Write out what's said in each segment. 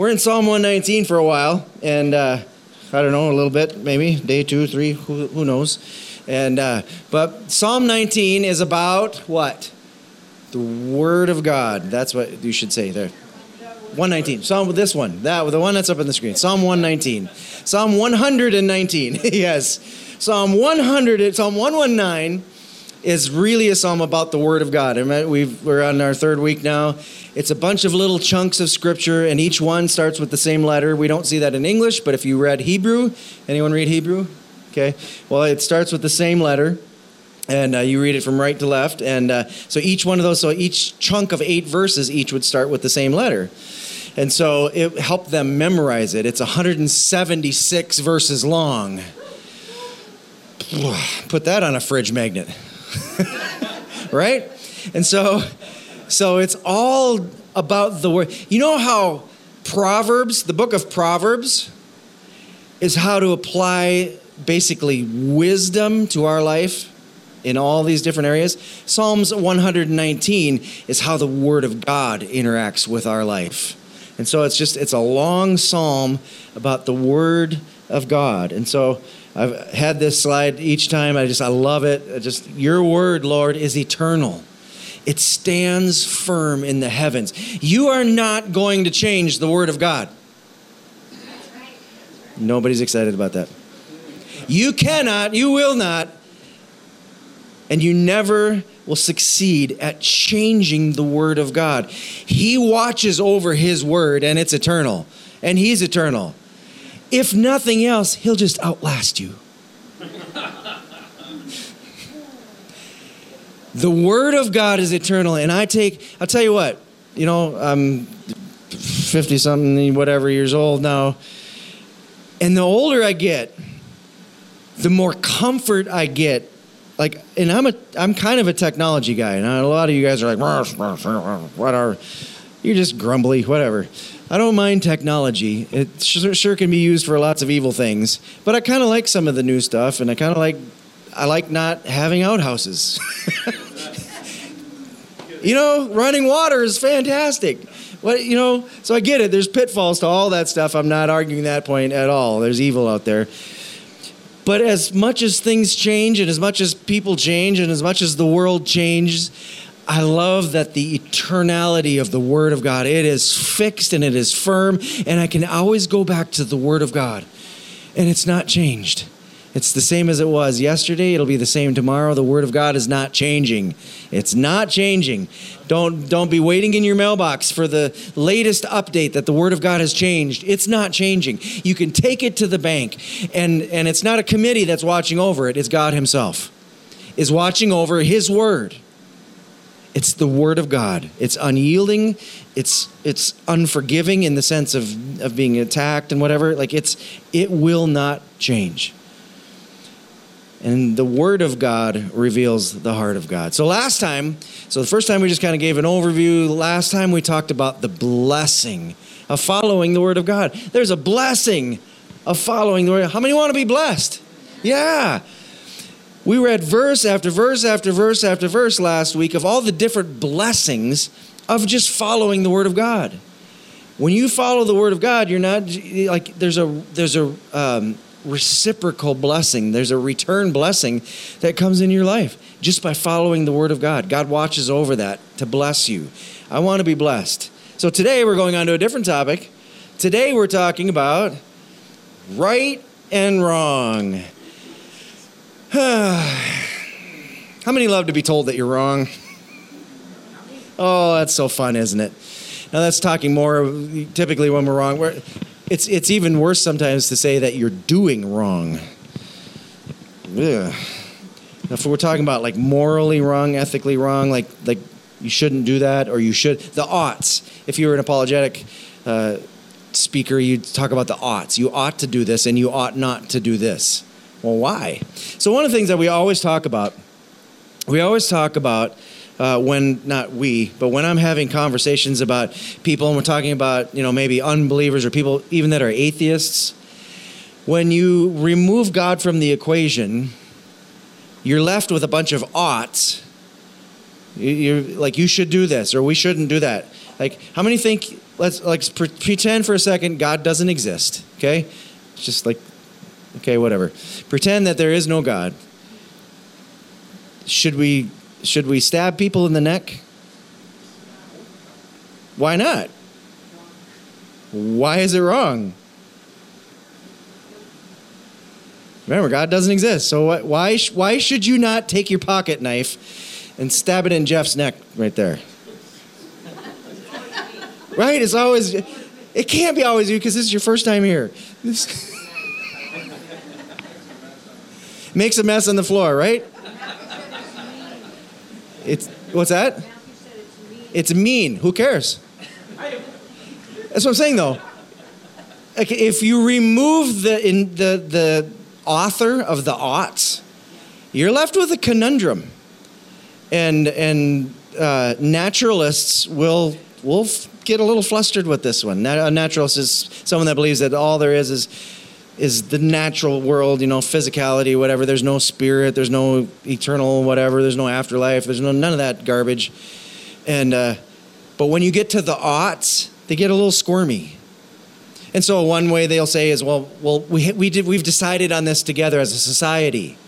we're in Psalm 119 for a while, and uh, I don't know, a little bit, maybe day two, three, who, who knows. And uh, but Psalm 19 is about what? The Word of God. That's what you should say there. 119. Psalm with this one. That the one that's up on the screen. Psalm 119. Psalm 119. yes. Psalm 100. Psalm 119 is really a psalm about the Word of God. We've, we're on our third week now. It's a bunch of little chunks of scripture, and each one starts with the same letter. We don't see that in English, but if you read Hebrew, anyone read Hebrew? Okay. Well, it starts with the same letter and uh, you read it from right to left and uh, so each one of those so each chunk of eight verses each would start with the same letter and so it helped them memorize it it's 176 verses long put that on a fridge magnet right and so so it's all about the word you know how proverbs the book of proverbs is how to apply basically wisdom to our life in all these different areas. Psalms 119 is how the Word of God interacts with our life. And so it's just, it's a long psalm about the Word of God. And so I've had this slide each time. I just, I love it. I just, your Word, Lord, is eternal. It stands firm in the heavens. You are not going to change the Word of God. Nobody's excited about that. You cannot, you will not and you never will succeed at changing the Word of God. He watches over His Word, and it's eternal, and He's eternal. If nothing else, He'll just outlast you. the Word of God is eternal, and I take, I'll tell you what, you know, I'm 50 something, whatever years old now, and the older I get, the more comfort I get. Like and i'm a i'm kind of a technology guy and a lot of you guys are like what are you're just grumbly whatever i don't mind technology. It sure, sure can be used for lots of evil things but i kind of like some of the new stuff and i kind of like i like not having outhouses. You know running water is fantastic. What you know so i get it. There's pitfalls to all that stuff. I'm not arguing that point at all. There's evil out there. But as much as things change, and as much as people change, and as much as the world changes, I love that the eternality of the Word of God, it is fixed and it is firm, and I can always go back to the Word of God, and it's not changed. It's the same as it was yesterday. It'll be the same tomorrow. The word of God is not changing. It's not changing. Don't don't be waiting in your mailbox for the latest update that the word of God has changed. It's not changing. You can take it to the bank and and it's not a committee that's watching over it. It's God himself is watching over his word. It's the word of God. It's unyielding. It's it's unforgiving in the sense of of being attacked and whatever. Like it's it will not change. And the Word of God reveals the heart of God. So, last time, so the first time we just kind of gave an overview. Last time we talked about the blessing of following the Word of God. There's a blessing of following the Word. How many want to be blessed? Yeah. We read verse after verse after verse after verse last week of all the different blessings of just following the Word of God. When you follow the Word of God, you're not like there's a there's a um, reciprocal blessing. There's a return blessing that comes in your life just by following the Word of God. God watches over that to bless you. I want to be blessed. So today we're going on to a different topic. Today we're talking about right and wrong. How many love to be told that you're wrong? Oh, that's so fun, isn't it? Now that's talking more typically when we're wrong. We're, it's, it's even worse sometimes to say that you're doing wrong. Ugh. If we're talking about like morally wrong, ethically wrong, like, like you shouldn't do that, or you should, the oughts. If you were an apologetic uh, speaker, you'd talk about the oughts. You ought to do this, and you ought not to do this. Well, why? So, one of the things that we always talk about, we always talk about uh, when not we, but when I'm having conversations about people and we're talking about you know maybe unbelievers or people even that are atheists, when you remove God from the equation, you're left with a bunch of oughts. You're like you should do this or we shouldn't do that. Like how many think let's like pre- pretend for a second God doesn't exist. Okay, it's just like okay, whatever. Pretend that there is no God. Should we should we stab people in the neck? Why not? Why is it wrong? Remember, God doesn't exist. So what, why, why should you not take your pocket knife and stab it in Jeff's neck right there? right? It's always, it can't be always you because this is your first time here. This makes a mess on the floor, right? It's, what's that? It's mean. Who cares? That's what I'm saying, though. Like, if you remove the, in the, the author of the oughts, you're left with a conundrum. And, and uh, naturalists will, will get a little flustered with this one. A naturalist is someone that believes that all there is is, is the natural world, you know, physicality, whatever. There's no spirit, there's no eternal whatever, there's no afterlife, there's no, none of that garbage. And, uh, but when you get to the oughts, they get a little squirmy and so one way they'll say is, well, well, we, we did, we've decided on this together as a society.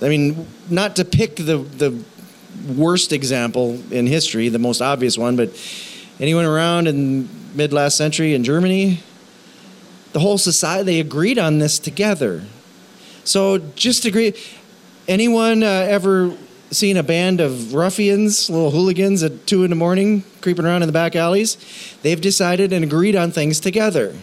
I mean, not to pick the, the worst example in history, the most obvious one, but anyone around in mid last century in Germany, the whole society, they agreed on this together. So just agree. Anyone uh, ever seen a band of ruffians, little hooligans at two in the morning, creeping around in the back alleys. They've decided and agreed on things together.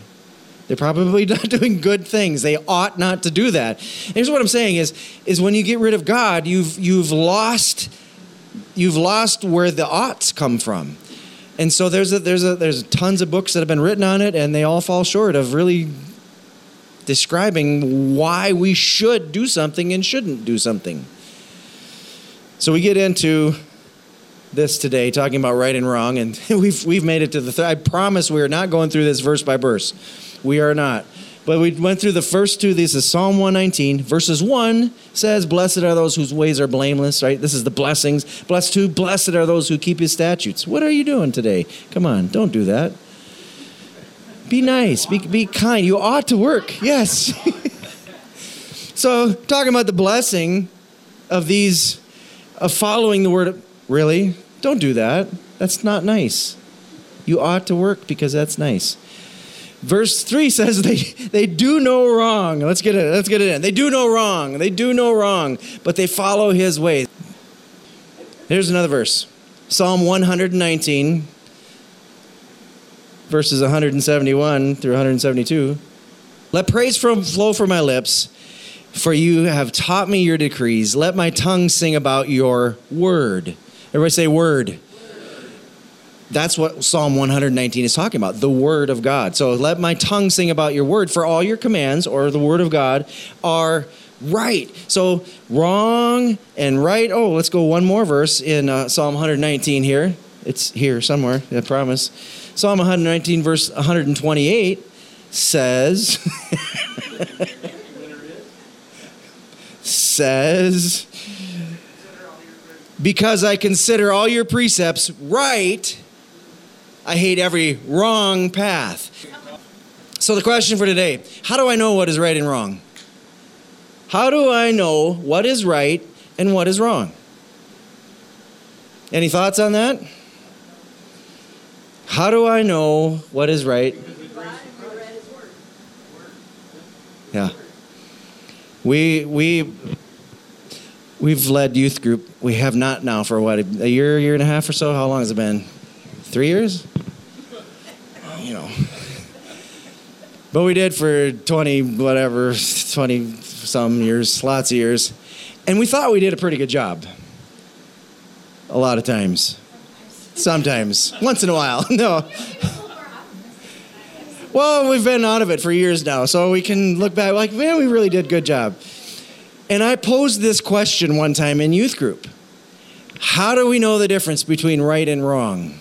They're probably not doing good things. They ought not to do that. here's what I'm saying is, is when you get rid of God, you've you've lost you've lost where the oughts come from. And so there's a, there's a, there's tons of books that have been written on it, and they all fall short of really describing why we should do something and shouldn't do something. So we get into this today, talking about right and wrong, and we've we've made it to the. Th- I promise we are not going through this verse by verse. We are not. But we went through the first two. This is Psalm 119. Verses 1 says, Blessed are those whose ways are blameless, right? This is the blessings. Blessed 2, blessed are those who keep his statutes. What are you doing today? Come on, don't do that. Be nice, be, be kind. You ought to work, yes. so, talking about the blessing of these of following the word. Really? Don't do that. That's not nice. You ought to work because that's nice. Verse 3 says they, they do no wrong. Let's get it. Let's get it in. They do no wrong. They do no wrong, but they follow his way. Here's another verse. Psalm 119 verses 171 through 172. Let praise from flow from my lips for you have taught me your decrees. Let my tongue sing about your word. Everybody say word. That's what Psalm 119 is talking about, the word of God. So let my tongue sing about your word, for all your commands, or the word of God, are right. So wrong and right. Oh, let's go one more verse in uh, Psalm 119 here. It's here somewhere, I promise. Psalm 119, verse 128 says. says, Because I consider all your precepts right, I hate every wrong path. So, the question for today how do I know what is right and wrong? How do I know what is right and what is wrong? Any thoughts on that? How do I know what is right? Yeah. We we we've led youth group. We have not now for what a year, year and a half or so. How long has it been? Three years. You know. But we did for 20, whatever, 20 some years, lots of years. And we thought we did a pretty good job. A lot of times. Sometimes. Once in a while. no. Well, we've been out of it for years now, so we can look back like, man, we really did good job. And I posed this question one time in youth group How do we know the difference between right and wrong?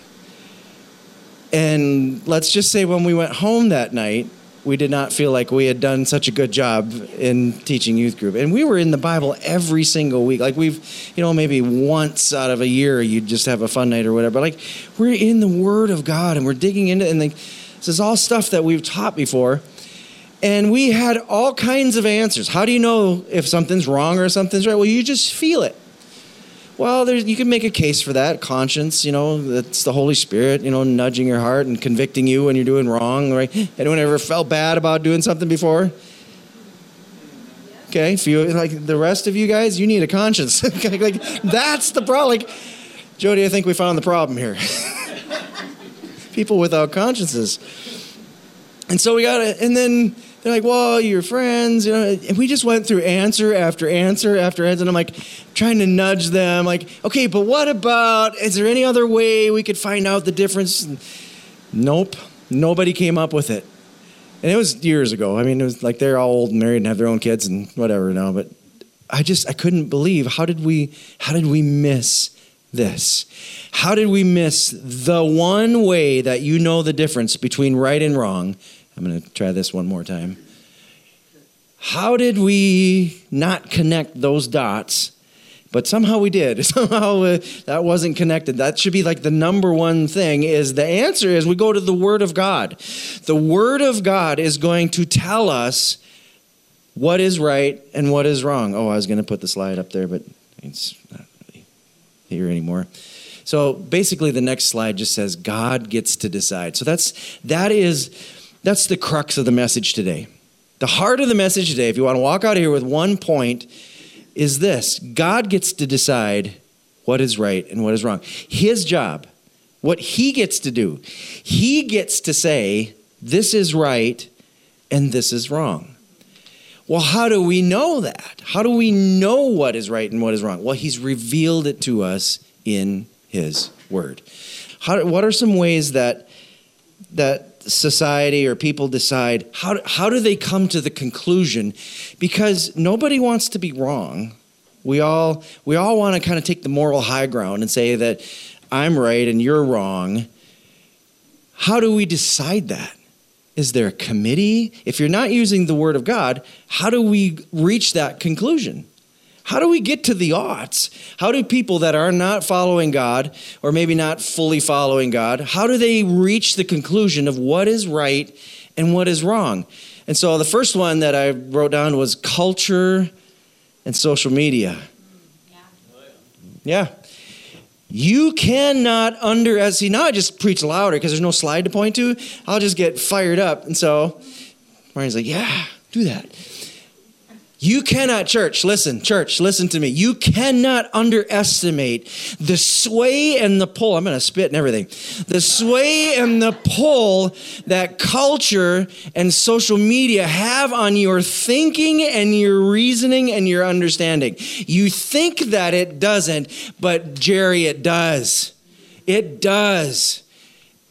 And let's just say when we went home that night, we did not feel like we had done such a good job in teaching youth group. And we were in the Bible every single week. Like we've, you know, maybe once out of a year you'd just have a fun night or whatever. But like we're in the Word of God and we're digging into it and like this is all stuff that we've taught before. And we had all kinds of answers. How do you know if something's wrong or something's right? Well, you just feel it. Well, you can make a case for that. Conscience, you know, that's the Holy Spirit, you know, nudging your heart and convicting you when you're doing wrong, right? Anyone ever felt bad about doing something before? Okay, you like the rest of you guys, you need a conscience. like that's the problem. Like, Jody, I think we found the problem here. People without consciences. And so we got it, and then they're like, well, you're friends, you know. And we just went through answer after answer after answer. And I'm like, trying to nudge them, like, okay, but what about, is there any other way we could find out the difference? And nope, nobody came up with it. And it was years ago. I mean, it was like they're all old and married and have their own kids and whatever now. But I just, I couldn't believe how did we, how did we miss this? How did we miss the one way that you know the difference between right and wrong? I'm going to try this one more time. How did we not connect those dots? But somehow we did. Somehow uh, that wasn't connected. That should be like the number one thing is the answer is we go to the word of God. The word of God is going to tell us what is right and what is wrong. Oh, I was going to put the slide up there, but it's not really here anymore. So basically the next slide just says God gets to decide. So that's that is that's the crux of the message today. The heart of the message today, if you want to walk out here with one point, is this God gets to decide what is right and what is wrong. His job, what he gets to do, he gets to say, this is right and this is wrong. Well, how do we know that? How do we know what is right and what is wrong? Well, he's revealed it to us in his word. How, what are some ways that that society or people decide how, how do they come to the conclusion? Because nobody wants to be wrong. We all we all want to kind of take the moral high ground and say that i'm right and you're wrong. How do we decide that? Is there a committee? If you're not using the word of god how do we reach that conclusion how do we get to the oughts? How do people that are not following God, or maybe not fully following God, how do they reach the conclusion of what is right and what is wrong? And so the first one that I wrote down was culture and social media. Yeah. You cannot under see now I just preach louder because there's no slide to point to. I'll just get fired up. And so Martin's like, yeah, do that. You cannot, church, listen, church, listen to me. You cannot underestimate the sway and the pull. I'm going to spit and everything. The sway and the pull that culture and social media have on your thinking and your reasoning and your understanding. You think that it doesn't, but Jerry, it does. It does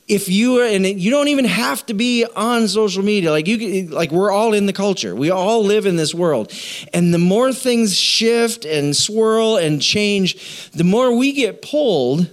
if you are and you don't even have to be on social media. Like you like we're all in the culture. We all live in this world. And the more things shift and swirl and change the more we get pulled.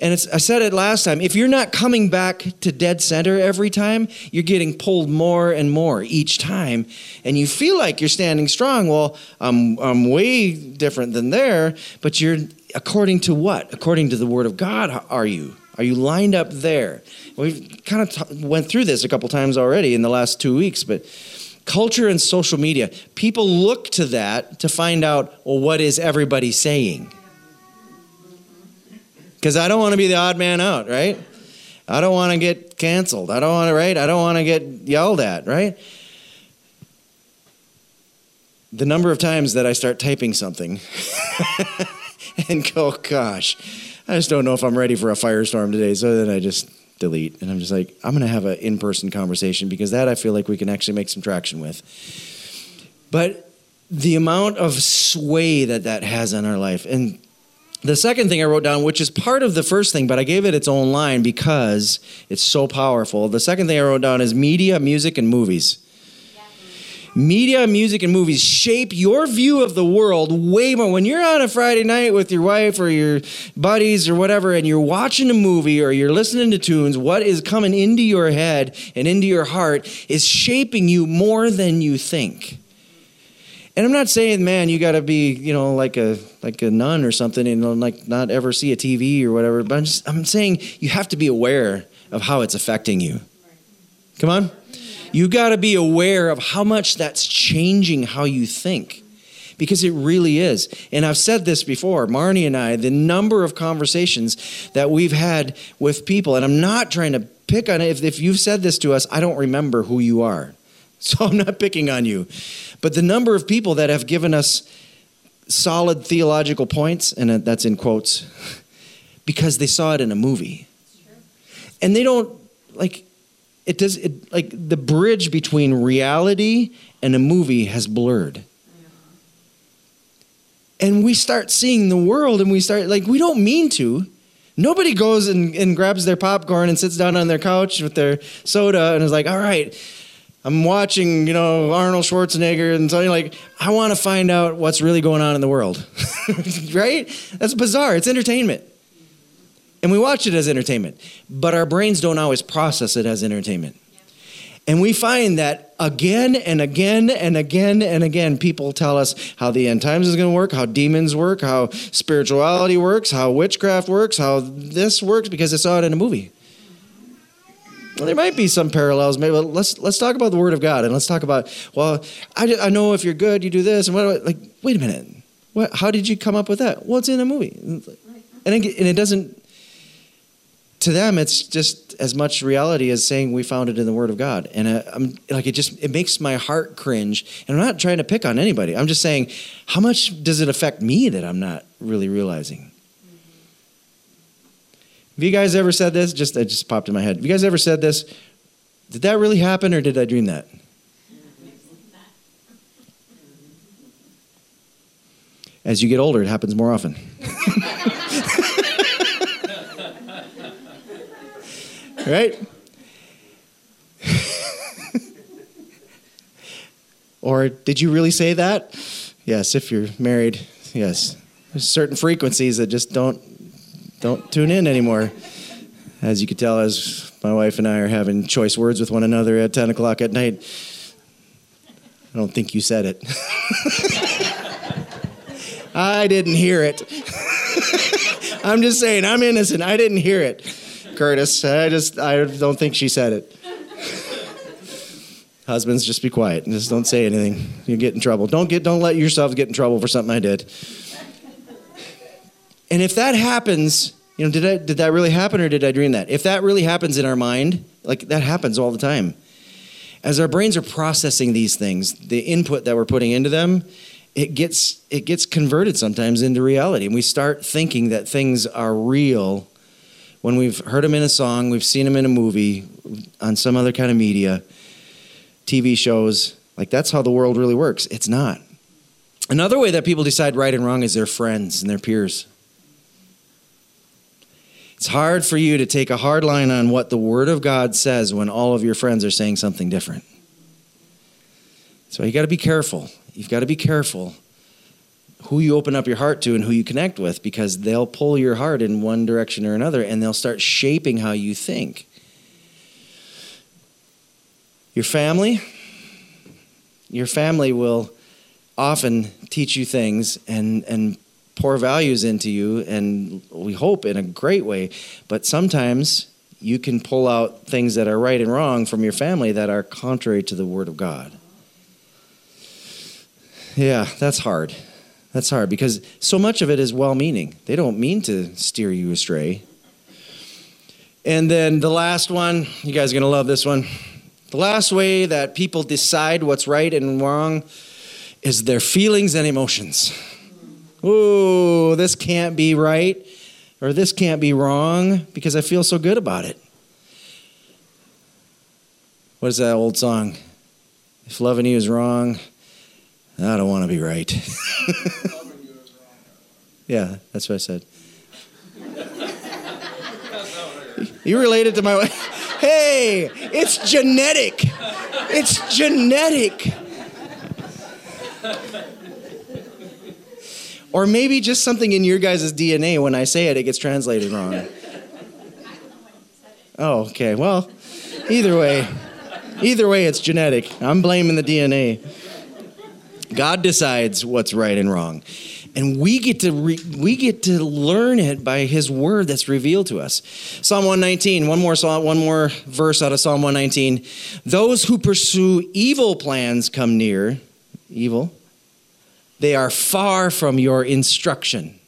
And i said it last time if you're not coming back to dead center every time you're getting pulled more and more each time. And you feel like you're standing strong. Well i'm, I'm way different than there but you're according to what? According to the word of god are you are you lined up there? We've kind of t- went through this a couple times already in the last two weeks, but culture and social media, people look to that to find out, well, what is everybody saying? Because I don't want to be the odd man out, right? I don't want to get canceled. I don't want to, right? I don't want to get yelled at, right? The number of times that I start typing something and go, gosh, I just don't know if I'm ready for a firestorm today. So then I just delete. And I'm just like, I'm going to have an in person conversation because that I feel like we can actually make some traction with. But the amount of sway that that has on our life. And the second thing I wrote down, which is part of the first thing, but I gave it its own line because it's so powerful. The second thing I wrote down is media, music, and movies. Media, music, and movies shape your view of the world way more. When you're on a Friday night with your wife or your buddies or whatever, and you're watching a movie or you're listening to tunes, what is coming into your head and into your heart is shaping you more than you think. And I'm not saying, man, you got to be, you know, like a like a nun or something, and like not ever see a TV or whatever. But I'm just, I'm saying you have to be aware of how it's affecting you. Come on. You got to be aware of how much that's changing how you think because it really is. And I've said this before, Marnie and I, the number of conversations that we've had with people, and I'm not trying to pick on it. If, if you've said this to us, I don't remember who you are. So I'm not picking on you. But the number of people that have given us solid theological points, and uh, that's in quotes, because they saw it in a movie. And they don't, like, it does it like the bridge between reality and a movie has blurred. And we start seeing the world and we start like we don't mean to. Nobody goes and, and grabs their popcorn and sits down on their couch with their soda and is like all right i'm watching you know arnold schwarzenegger and something like i want to find out what's really going on in the world. Right? That's bizarre. It's entertainment and we watch it as entertainment, but our brains don't always process it as entertainment. And we find that again and again and again and again, people tell us how the end times is going to work, how demons work, how spirituality works, how witchcraft works, how this works because they saw it in a movie. Well, there might be some parallels. Maybe let's let's talk about the Word of God and let's talk about. Well, I, I know if you're good, you do this and what. Like, wait a minute. What? How did you come up with that? Well, it's in a movie, and it, and it doesn't to them it's just as much reality as saying we found it in the word of god. And uh, i'm like it just it makes my heart cringe. And i'm not trying to pick on anybody. I'm just saying how much does it affect me that i'm not really realizing? Have you guys ever said this? Just it just popped in my head. Have you guys ever said this? Did that really happen or did i dream that? As you get older it happens more often right? or did you really say that? Yes, if you're married, yes. There's certain frequencies that just don't don't tune in anymore. As you can tell, as my wife and I are having choice words with one another at 10 o'clock at night, I don't think you said it. I didn't hear it. I'm just saying, I'm innocent. I didn't hear it. Curtis. I just, I don't think she said it. Husbands, just be quiet. Just don't say anything. You get in trouble. Don't get, don't let yourselves get in trouble for something I did. And if that happens, you know, did I, did that really happen or did I dream that? If that really happens in our mind, like that happens all the time. As our brains are processing these things, the input that we're putting into them, it gets it gets converted sometimes into reality and we start thinking that things are real when we've heard them in a song, we've seen them in a movie, on some other kind of media, TV shows. Like that's how the world really works. It's not. Another way that people decide right and wrong is their friends and their peers. It's hard for you to take a hard line on what the Word of God says when all of your friends are saying something different. So you got to be careful. You've got to be careful who you open up your heart to and who you connect with because they'll pull your heart in one direction or another and they'll start shaping how you think. Your family, your family will often teach you things and, and pour values into you, and we hope in a great way. But sometimes you can pull out things that are right and wrong from your family that are contrary to the Word of God. Yeah, that's hard. That's hard because so much of it is well meaning. They don't mean to steer you astray. And then the last one, you guys are going to love this one. The last way that people decide what's right and wrong is their feelings and emotions. Ooh, this can't be right, or this can't be wrong because I feel so good about it. What is that old song? If loving you is wrong, I don't want to be right. yeah, that's what I said. You related to my wife? Hey, it's genetic. It's genetic. Or maybe just something in your guys' DNA when I say it, it gets translated wrong. Oh, okay. Well, either way, either way, it's genetic. I'm blaming the DNA. God decides what's right and wrong. And we get to re- we get to learn it by his word that's revealed to us. Psalm 119, one more psalm, one more verse out of Psalm 119. Those who pursue evil plans come near, evil. They are far from your instruction.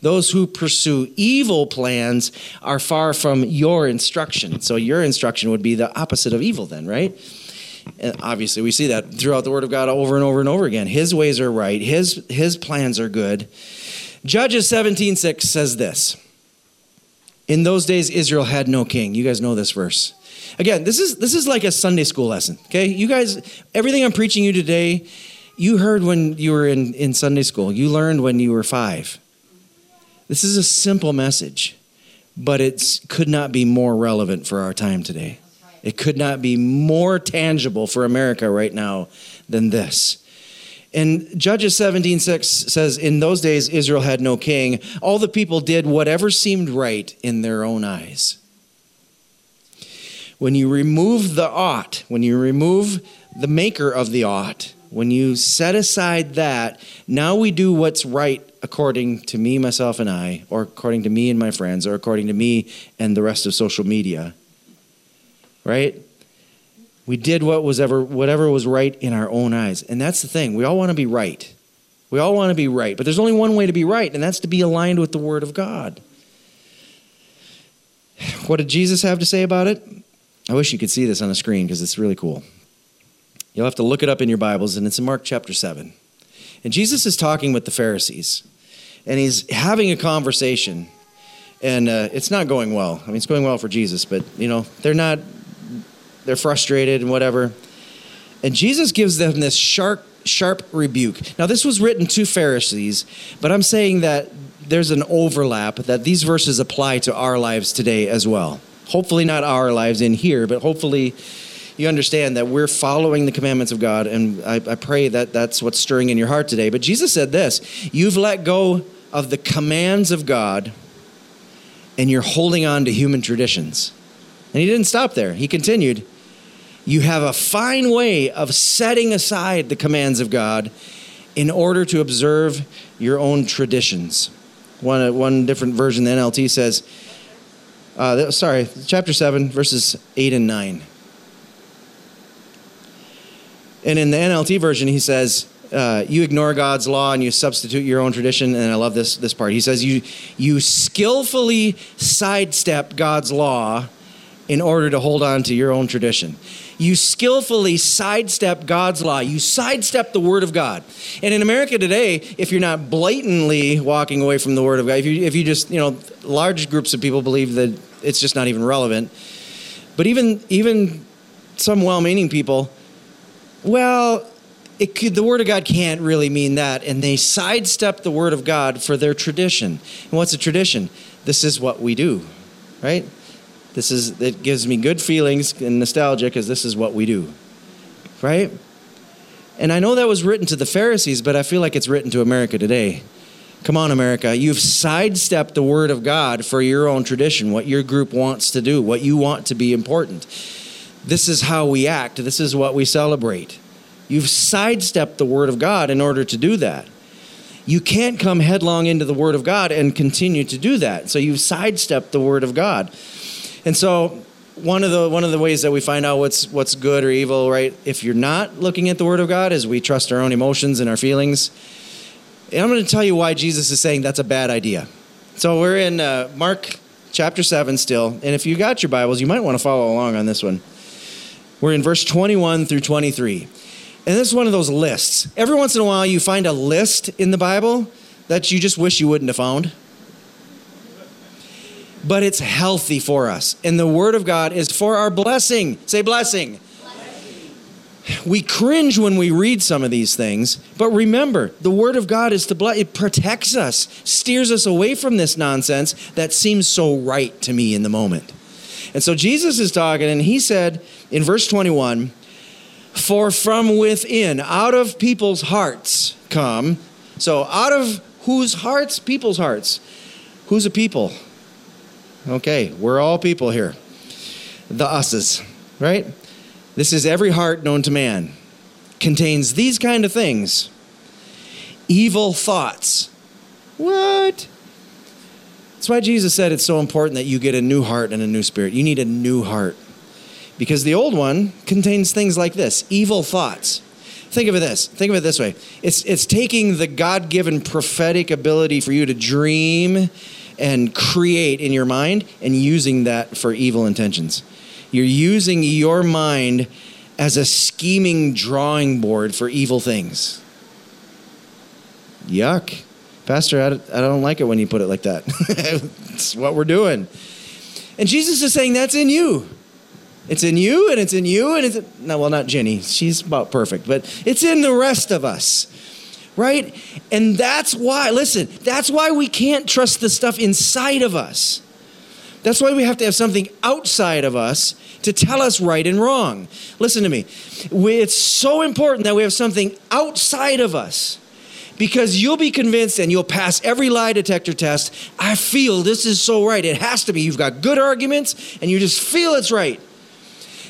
Those who pursue evil plans are far from your instruction. So your instruction would be the opposite of evil then, right? And obviously, we see that throughout the Word of God over and over and over again. His ways are right. His His plans are good. Judges seventeen six says this. In those days, Israel had no king. You guys know this verse. Again, this is this is like a Sunday school lesson. Okay, you guys, everything I'm preaching you today, you heard when you were in, in Sunday school. You learned when you were five. This is a simple message, but it could not be more relevant for our time today. It could not be more tangible for America right now than this. And Judges 17:6 says, In those days Israel had no king. All the people did whatever seemed right in their own eyes. When you remove the ought, when you remove the maker of the ought, when you set aside that, now we do what's right according to me, myself, and I, or according to me and my friends, or according to me and the rest of social media right? We did what was ever whatever was right in our own eyes. And that's the thing. We all want to be right. We all want to be right, but there's only one way to be right, and that's to be aligned with the word of God. What did Jesus have to say about it? I wish you could see this on the screen because it's really cool. You'll have to look it up in your Bibles, and it's in Mark chapter 7. And Jesus is talking with the Pharisees, and he's having a conversation, and uh, it's not going well. I mean, it's going well for Jesus, but, you know, they're not they're frustrated and whatever. And Jesus gives them this sharp, sharp rebuke. Now, this was written to Pharisees, but I'm saying that there's an overlap that these verses apply to our lives today as well. Hopefully, not our lives in here, but hopefully you understand that we're following the commandments of God. And I, I pray that that's what's stirring in your heart today. But Jesus said this You've let go of the commands of God, and you're holding on to human traditions. And he didn't stop there, he continued you have a fine way of setting aside the commands of God in order to observe your own traditions. One, one different version, the NLT says, uh, sorry, chapter 7, verses 8 and 9. And in the NLT version, he says, uh, you ignore God's law and you substitute your own tradition. And I love this, this part. He says, you, you skillfully sidestep God's law in order to hold on to your own tradition. You skillfully sidestep God's law. You sidestep the Word of God. And in America today, if you're not blatantly walking away from the Word of God, if you, if you just, you know, large groups of people believe that it's just not even relevant. But even, even some well meaning people, well, could, the Word of God can't really mean that. And they sidestep the Word of God for their tradition. And what's a tradition? This is what we do, right? This is it gives me good feelings and nostalgia because this is what we do. Right? And I know that was written to the Pharisees, but I feel like it's written to America today. Come on, America. You've sidestepped the word of God for your own tradition, what your group wants to do, what you want to be important. This is how we act, this is what we celebrate. You've sidestepped the word of God in order to do that. You can't come headlong into the word of God and continue to do that. So you've sidestepped the word of God. And so one of the one of the ways that we find out what's what's good or evil, right? If you're not looking at the Word of God, is we trust our own emotions and our feelings. And I'm going to tell you why Jesus is saying that's a bad idea. So we're in uh, Mark chapter seven still, and if you got your Bibles, you might want to follow along on this one. We're in verse 21 through 23, and this is one of those lists. Every once in a while, you find a list in the Bible that you just wish you wouldn't have found but it's healthy for us. And the Word of God is for our blessing. Say blessing. We cringe when we read some of these things, but remember, the Word of God is to bless. It protects us, steers us away from this nonsense that seems so right to me in the moment. And so Jesus is talking, and he said in verse 21 For from within, out of people's hearts, come So, out of whose hearts? People's hearts. Who's a people? Okay, we're all people here. The us's, right? This is every heart known to man. Contains these kind of things evil thoughts. What? That's why Jesus said it's so important that you get a new heart and a new spirit. You need a new heart. Because the old one contains things like this evil thoughts. Think of it this. Think of it this way. It's it's taking the God-given prophetic ability for you to dream and create in your mind and using that for evil intentions. You're using your mind as a scheming drawing board for evil things. Yuck. Pastor, I don't like it when you put it like that. it's what we're doing. And Jesus is saying that's in you. It's in you and it's in you and it's no, well, not Jenny. She's about perfect, but it's in the rest of us. Right? And that's why, listen, that's why we can't trust the stuff inside of us. That's why we have to have something outside of us to tell us right and wrong. Listen to me. It's so important that we have something outside of us because you'll be convinced and you'll pass every lie detector test. I feel this is so right. It has to be. You've got good arguments and you just feel it's right.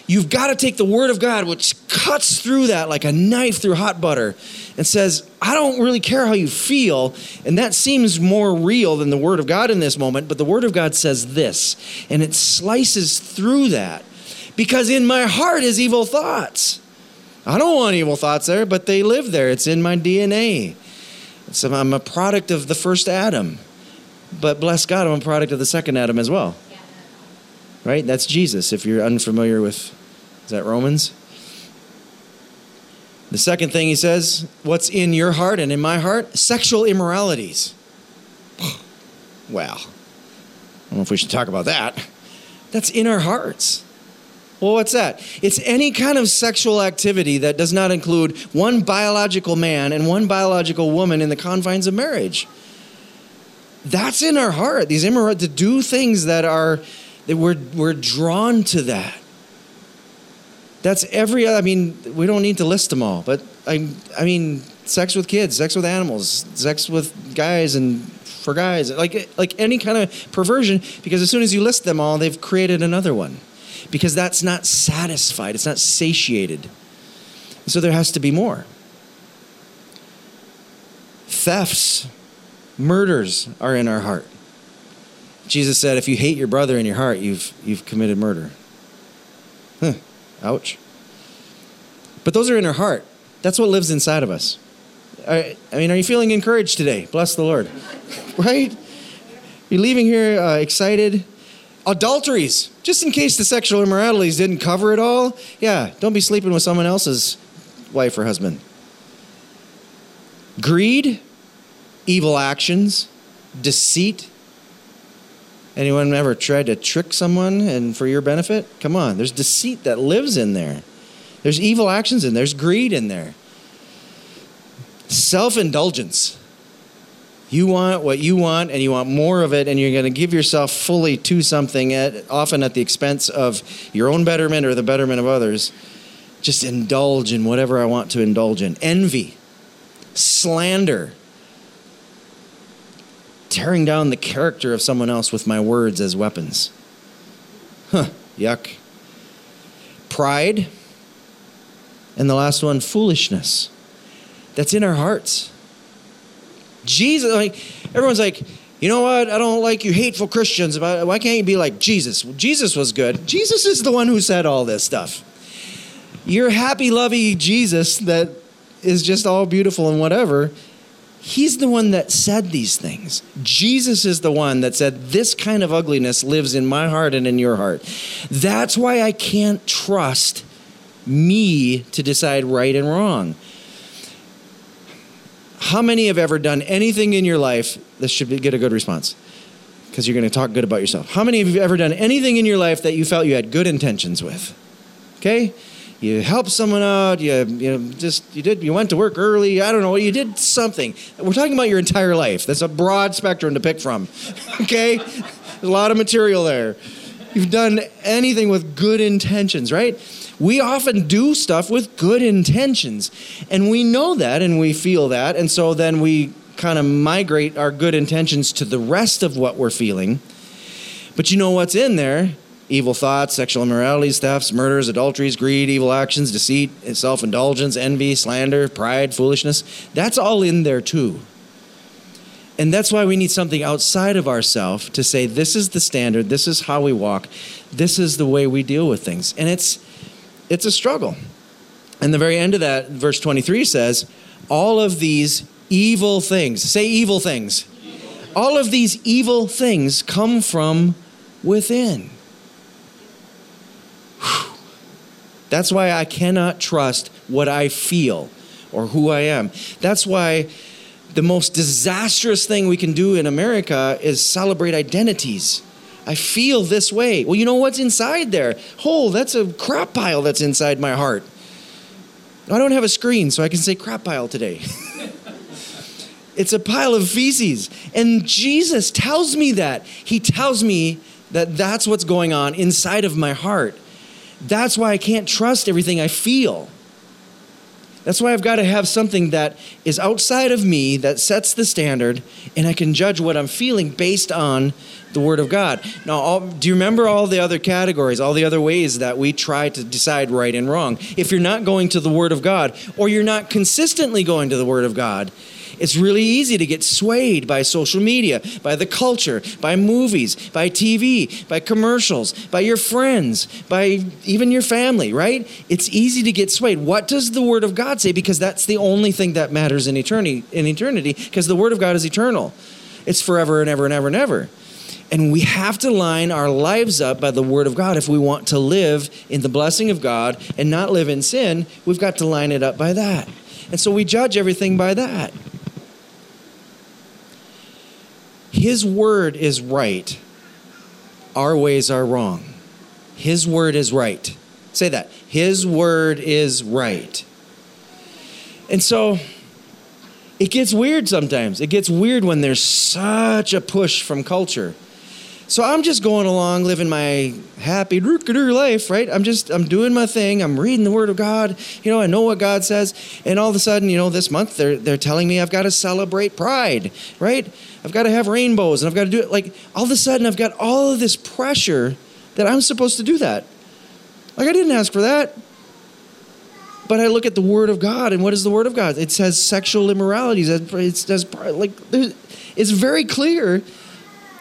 You've got to take the Word of God, which cuts through that like a knife through hot butter, and says, I don't really care how you feel. And that seems more real than the Word of God in this moment, but the Word of God says this, and it slices through that. Because in my heart is evil thoughts. I don't want evil thoughts there, but they live there. It's in my DNA. So I'm a product of the first Adam. But bless God, I'm a product of the second Adam as well. Right? That's Jesus, if you're unfamiliar with is that Romans? The second thing he says, what's in your heart and in my heart? Sexual immoralities. Well, I don't know if we should talk about that. That's in our hearts. Well, what's that? It's any kind of sexual activity that does not include one biological man and one biological woman in the confines of marriage. That's in our heart. These immoral to do things that are that we're we're drawn to that. That's every, I mean, we don't need to list them all, but I, I mean, sex with kids, sex with animals, sex with guys and for guys, like, like any kind of perversion, because as soon as you list them all, they've created another one. Because that's not satisfied, it's not satiated. So there has to be more. Thefts, murders are in our heart. Jesus said, if you hate your brother in your heart, you've, you've committed murder. Huh. Ouch. But those are in our heart. That's what lives inside of us. I, I mean, are you feeling encouraged today? Bless the Lord. right? You're leaving here uh, excited. Adulteries, just in case the sexual immoralities didn't cover it all. Yeah, don't be sleeping with someone else's wife or husband. Greed, evil actions, deceit, Anyone ever tried to trick someone and for your benefit? Come on, there's deceit that lives in there. There's evil actions in there. There's greed in there. Self-indulgence. You want what you want and you want more of it and you're going to give yourself fully to something at often at the expense of your own betterment or the betterment of others. Just indulge in whatever I want to indulge in. Envy, slander, tearing down the character of someone else with my words as weapons. Huh, yuck. Pride. And the last one, foolishness. That's in our hearts. Jesus, like, everyone's like, you know what? I don't like you hateful Christians. Why can't you be like Jesus? Well, Jesus was good. Jesus is the one who said all this stuff. Your happy, lovey Jesus that is just all beautiful and whatever He's the one that said these things. Jesus is the one that said, This kind of ugliness lives in my heart and in your heart. That's why I can't trust me to decide right and wrong. How many have ever done anything in your life? This should get a good response because you're going to talk good about yourself. How many of you have ever done anything in your life that you felt you had good intentions with? Okay? You helped someone out, you, you know, just you did you went to work early, I don't know, you did something. We're talking about your entire life. That's a broad spectrum to pick from. okay? A lot of material there. You've done anything with good intentions, right? We often do stuff with good intentions. And we know that and we feel that. And so then we kind of migrate our good intentions to the rest of what we're feeling. But you know what's in there? Evil thoughts, sexual immoralities, thefts, murders, adulteries, greed, evil actions, deceit, self indulgence, envy, slander, pride, foolishness. That's all in there too. And that's why we need something outside of ourselves to say, this is the standard, this is how we walk, this is the way we deal with things. And it's, it's a struggle. And the very end of that, verse 23 says, all of these evil things, say evil things, evil. all of these evil things come from within. That's why I cannot trust what I feel or who I am. That's why the most disastrous thing we can do in America is celebrate identities. I feel this way. Well, you know what's inside there? Oh, that's a crap pile that's inside my heart. I don't have a screen, so I can say crap pile today. it's a pile of feces. And Jesus tells me that. He tells me that that's what's going on inside of my heart. That's why I can't trust everything I feel. That's why I've got to have something that is outside of me that sets the standard, and I can judge what I'm feeling based on the Word of God. Now, all, do you remember all the other categories, all the other ways that we try to decide right and wrong? If you're not going to the Word of God, or you're not consistently going to the Word of God, it's really easy to get swayed by social media, by the culture, by movies, by TV, by commercials, by your friends, by even your family, right? It's easy to get swayed. What does the word of God say because that's the only thing that matters in eternity in eternity because the word of God is eternal. It's forever and ever and ever and ever. And we have to line our lives up by the Word of God. If we want to live in the blessing of God and not live in sin, we've got to line it up by that. And so we judge everything by that. His word is right. Our ways are wrong. His word is right. Say that. His word is right. And so it gets weird sometimes. It gets weird when there's such a push from culture. So I'm just going along, living my happy life, right? I'm just I'm doing my thing. I'm reading the Word of God. You know, I know what God says, and all of a sudden, you know, this month they're they're telling me I've got to celebrate Pride, right? I've got to have rainbows, and I've got to do it. Like all of a sudden, I've got all of this pressure that I'm supposed to do that. Like I didn't ask for that. But I look at the Word of God, and what is the Word of God? It says sexual immoralities. It says like it's very clear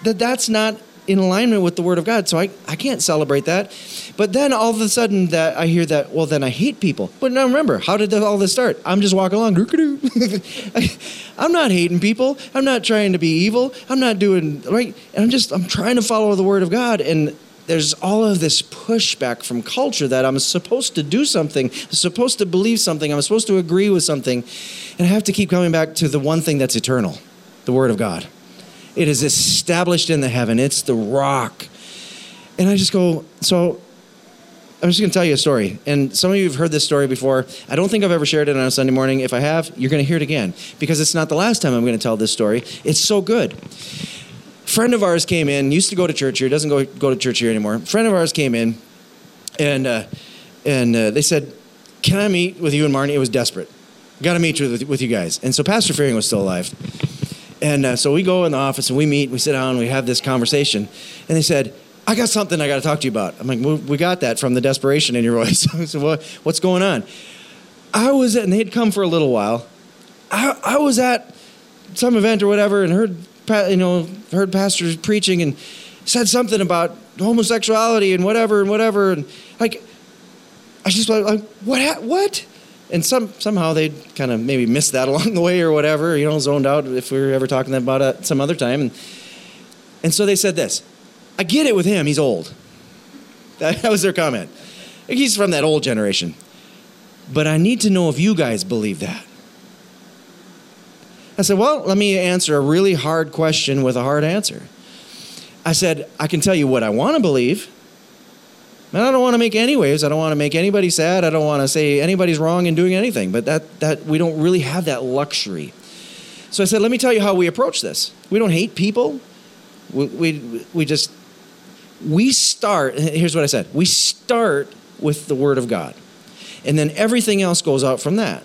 that that's not in alignment with the word of God. So I, I can't celebrate that. But then all of a sudden that I hear that, well, then I hate people. But now remember, how did all this start? I'm just walking along. I'm not hating people. I'm not trying to be evil. I'm not doing right. And I'm just, I'm trying to follow the word of God. And there's all of this pushback from culture that I'm supposed to do something, I'm supposed to believe something, I'm supposed to agree with something. And I have to keep coming back to the one thing that's eternal the word of God. It is established in the heaven. It's the rock. And I just go, so I'm just going to tell you a story. And some of you have heard this story before. I don't think I've ever shared it on a Sunday morning. If I have, you're going to hear it again because it's not the last time I'm going to tell this story. It's so good. Friend of ours came in, used to go to church here, doesn't go, go to church here anymore. Friend of ours came in, and, uh, and uh, they said, Can I meet with you and Marnie? It was desperate. Got to meet with, with you guys. And so Pastor Fearing was still alive. And uh, so we go in the office and we meet, we sit down, and we have this conversation. And they said, I got something I got to talk to you about. I'm like, well, we got that from the desperation in your voice. I said, what, what's going on? I was at, and they'd come for a little while. I, I was at some event or whatever and heard, you know, heard pastors preaching and said something about homosexuality and whatever and whatever. And like, I just like, what, what? And some somehow they kind of maybe missed that along the way or whatever, you know, zoned out if we were ever talking about it some other time. And, and so they said this I get it with him, he's old. That, that was their comment. He's from that old generation. But I need to know if you guys believe that. I said, Well, let me answer a really hard question with a hard answer. I said, I can tell you what I want to believe. And I don't want to make any waves. I don't want to make anybody sad. I don't want to say anybody's wrong in doing anything. But that, that we don't really have that luxury. So I said, let me tell you how we approach this. We don't hate people. We, we, we just, we start, here's what I said. We start with the Word of God. And then everything else goes out from that.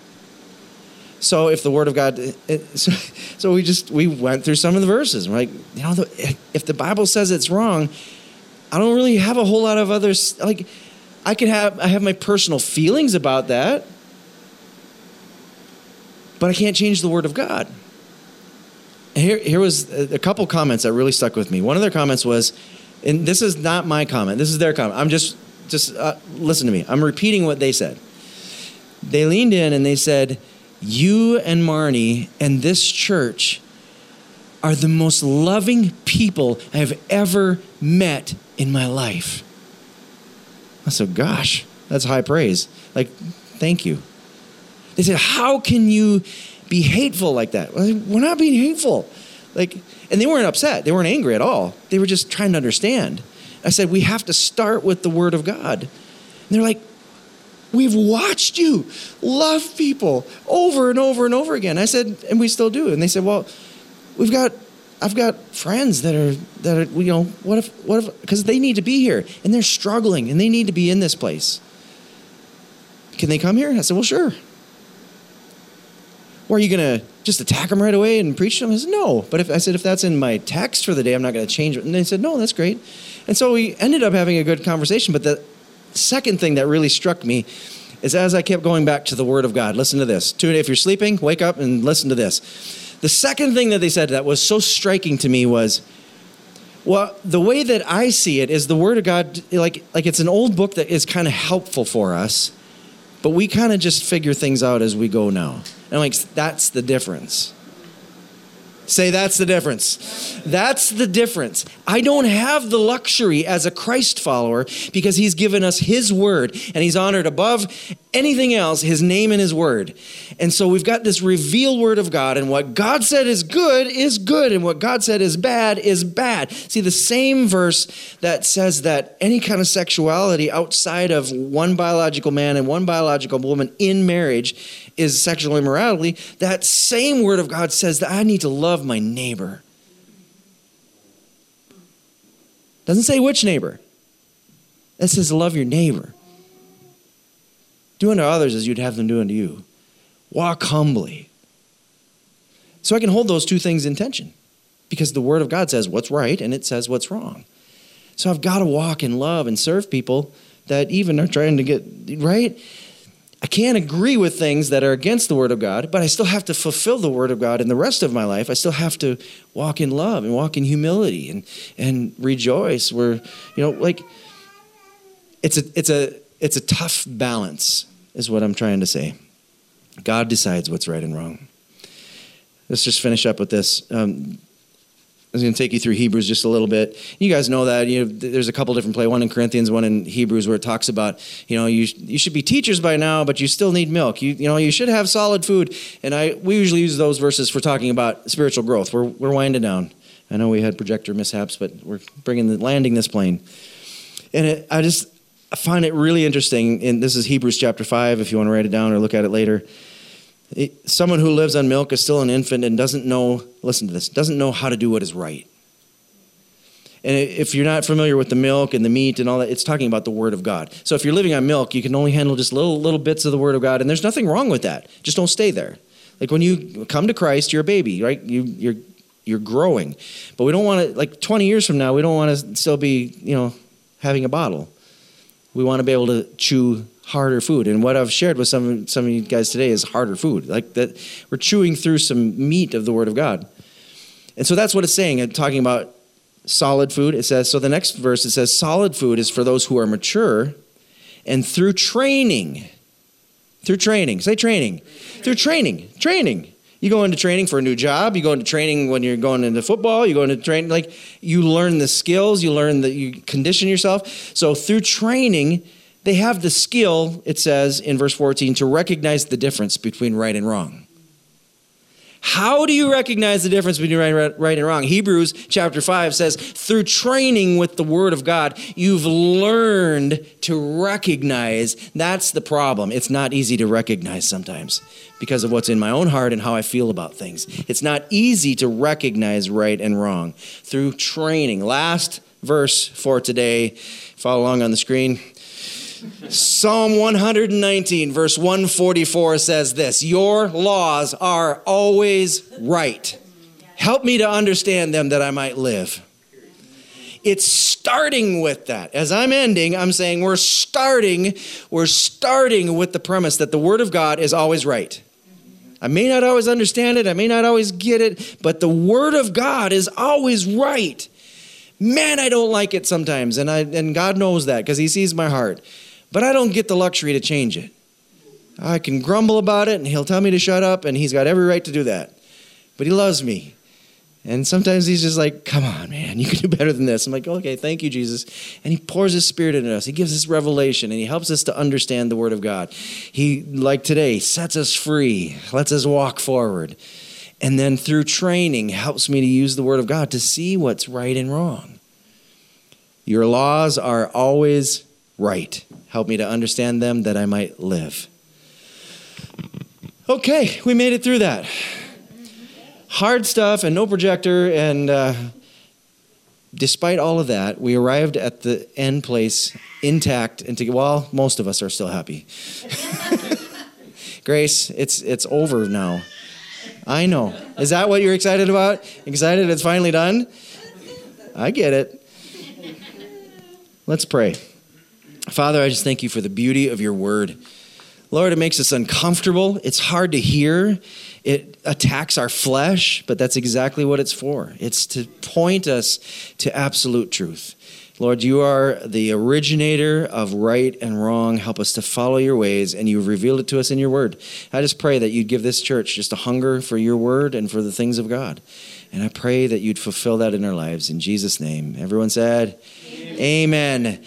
So if the word of God, it, so, so, we just we went through some of the verses. We're like, you know, the, if the Bible says it's wrong, I don't really have a whole lot of others. Like, I could have I have my personal feelings about that, but I can't change the word of God. here, here was a couple comments that really stuck with me. One of their comments was, and this is not my comment. This is their comment. I'm just just uh, listen to me. I'm repeating what they said. They leaned in and they said you and Marnie and this church are the most loving people I have ever met in my life. I said, Gosh, that's high praise. Like, thank you. They said, How can you be hateful like that? We're not being hateful. Like, and they weren't upset. They weren't angry at all. They were just trying to understand. I said, We have to start with the Word of God. And they're like, We've watched you love people over and over and over again. I said, and we still do. And they said, well, we've got, I've got friends that are, that are, you know, what if, what if, because they need to be here and they're struggling and they need to be in this place. Can they come here? I said, well, sure. Or are you to just attack them right away and preach to them? I said, no. But if I said, if that's in my text for the day, I'm not to change it. And they said, no, that's great. And so we ended up having a good conversation. But the, second thing that really struck me is as I kept going back to the Word of God. Listen to this. If you're sleeping, wake up and listen to this. The second thing that they said that was so striking to me was, well, the way that I see it is the Word of God, like, like it's an old book that is kind of helpful for us, but we kind of just figure things out as we go now. And like, that's the difference. Say that's the difference. That's the difference. I don't have the luxury as a Christ follower because he's given us his word and he's honored above anything else his name and his word. And so we've got this revealed word of God and what God said is good is good and what God said is bad is bad. See the same verse that says that any kind of sexuality outside of one biological man and one biological woman in marriage is sexual immorality, that same word of God says that I need to love my neighbor. Doesn't say which neighbor. It says love your neighbor. Do unto others as you'd have them do unto you. Walk humbly. So I can hold those two things in tension because the Word of God says what's right and it says what's wrong. So I've got to walk in love and serve people that even are trying to get right. I can't agree with things that are against the Word of God, but I still have to fulfill the Word of God in the rest of my life. I still have to walk in love and walk in humility and, and rejoice. Where, you know, like, it's a, it's, a, it's a tough balance, is what I'm trying to say. God decides what's right and wrong. Let's just finish up with this. Um, I was going to take you through Hebrews just a little bit. You guys know that you know, there's a couple different play, one in Corinthians, one in Hebrews, where it talks about you know you you should be teachers by now, but you still need milk. You you know you should have solid food. And I we usually use those verses for talking about spiritual growth. We're we're winding down. I know we had projector mishaps, but we're bringing the landing this plane. And it, I just I find it really interesting. And this is Hebrews chapter five. If you want to write it down or look at it later someone who lives on milk is still an infant and doesn't know, listen to this, doesn't know how to do what is right. And if you're not familiar with the milk and the meat and all that, it's talking about the Word of God. So if you're living on milk, you can only handle just little little bits of the Word of God, and there's nothing wrong with that. Just don't stay there. Like when you come to Christ, you're a baby, right? You, you're you're growing, but we don't want to. Like 20 years from now, we don't want to still be, you know, having a bottle. We want to be able to chew harder food. And what I've shared with some some of you guys today is harder food. Like that we're chewing through some meat of the word of God. And so that's what it's saying. And talking about solid food, it says so the next verse it says solid food is for those who are mature and through training. Through training. Say training. Through training. Training. You go into training for a new job. You go into training when you're going into football. You go into training like you learn the skills. You learn that you condition yourself. So through training, they have the skill, it says in verse 14, to recognize the difference between right and wrong. How do you recognize the difference between right, and wrong? Hebrews chapter 5 says, through training with the Word of God, you've learned to recognize. That's the problem. It's not easy to recognize sometimes because of what's in my own heart and how I feel about things. It's not easy to recognize right and wrong through training. Last verse for today, follow along on the screen. Psalm 119, verse 144 says this Your laws are always right. Help me to understand them that I might live. It's starting with that. As I'm ending, I'm saying we're starting, we're starting with the premise that the Word of God is always right. I may not always understand it, I may not always get it, but the Word of God is always right. Man, I don't like it sometimes, and I and God knows that because He sees my heart. But I don't get the luxury to change it. I can grumble about it, and He'll tell me to shut up, and He's got every right to do that. But He loves me. And sometimes he's just like, come on, man, you can do better than this. I'm like, okay, thank you, Jesus. And he pours his spirit into us. He gives us revelation and he helps us to understand the word of God. He, like today, sets us free, lets us walk forward. And then through training, helps me to use the word of God to see what's right and wrong. Your laws are always right. Help me to understand them that I might live. Okay, we made it through that hard stuff and no projector. And uh, despite all of that, we arrived at the end place intact and to well, most of us are still happy. Grace, it's it's over now. I know. Is that what you're excited about? Excited it's finally done? I get it. Let's pray. Father, I just thank you for the beauty of your word. Lord, it makes us uncomfortable. It's hard to hear. It attacks our flesh, but that's exactly what it's for. It's to point us to absolute truth. Lord, you are the originator of right and wrong. Help us to follow your ways, and you've revealed it to us in your word. I just pray that you'd give this church just a hunger for your word and for the things of God. And I pray that you'd fulfill that in our lives. In Jesus' name. Everyone said, Amen. Amen.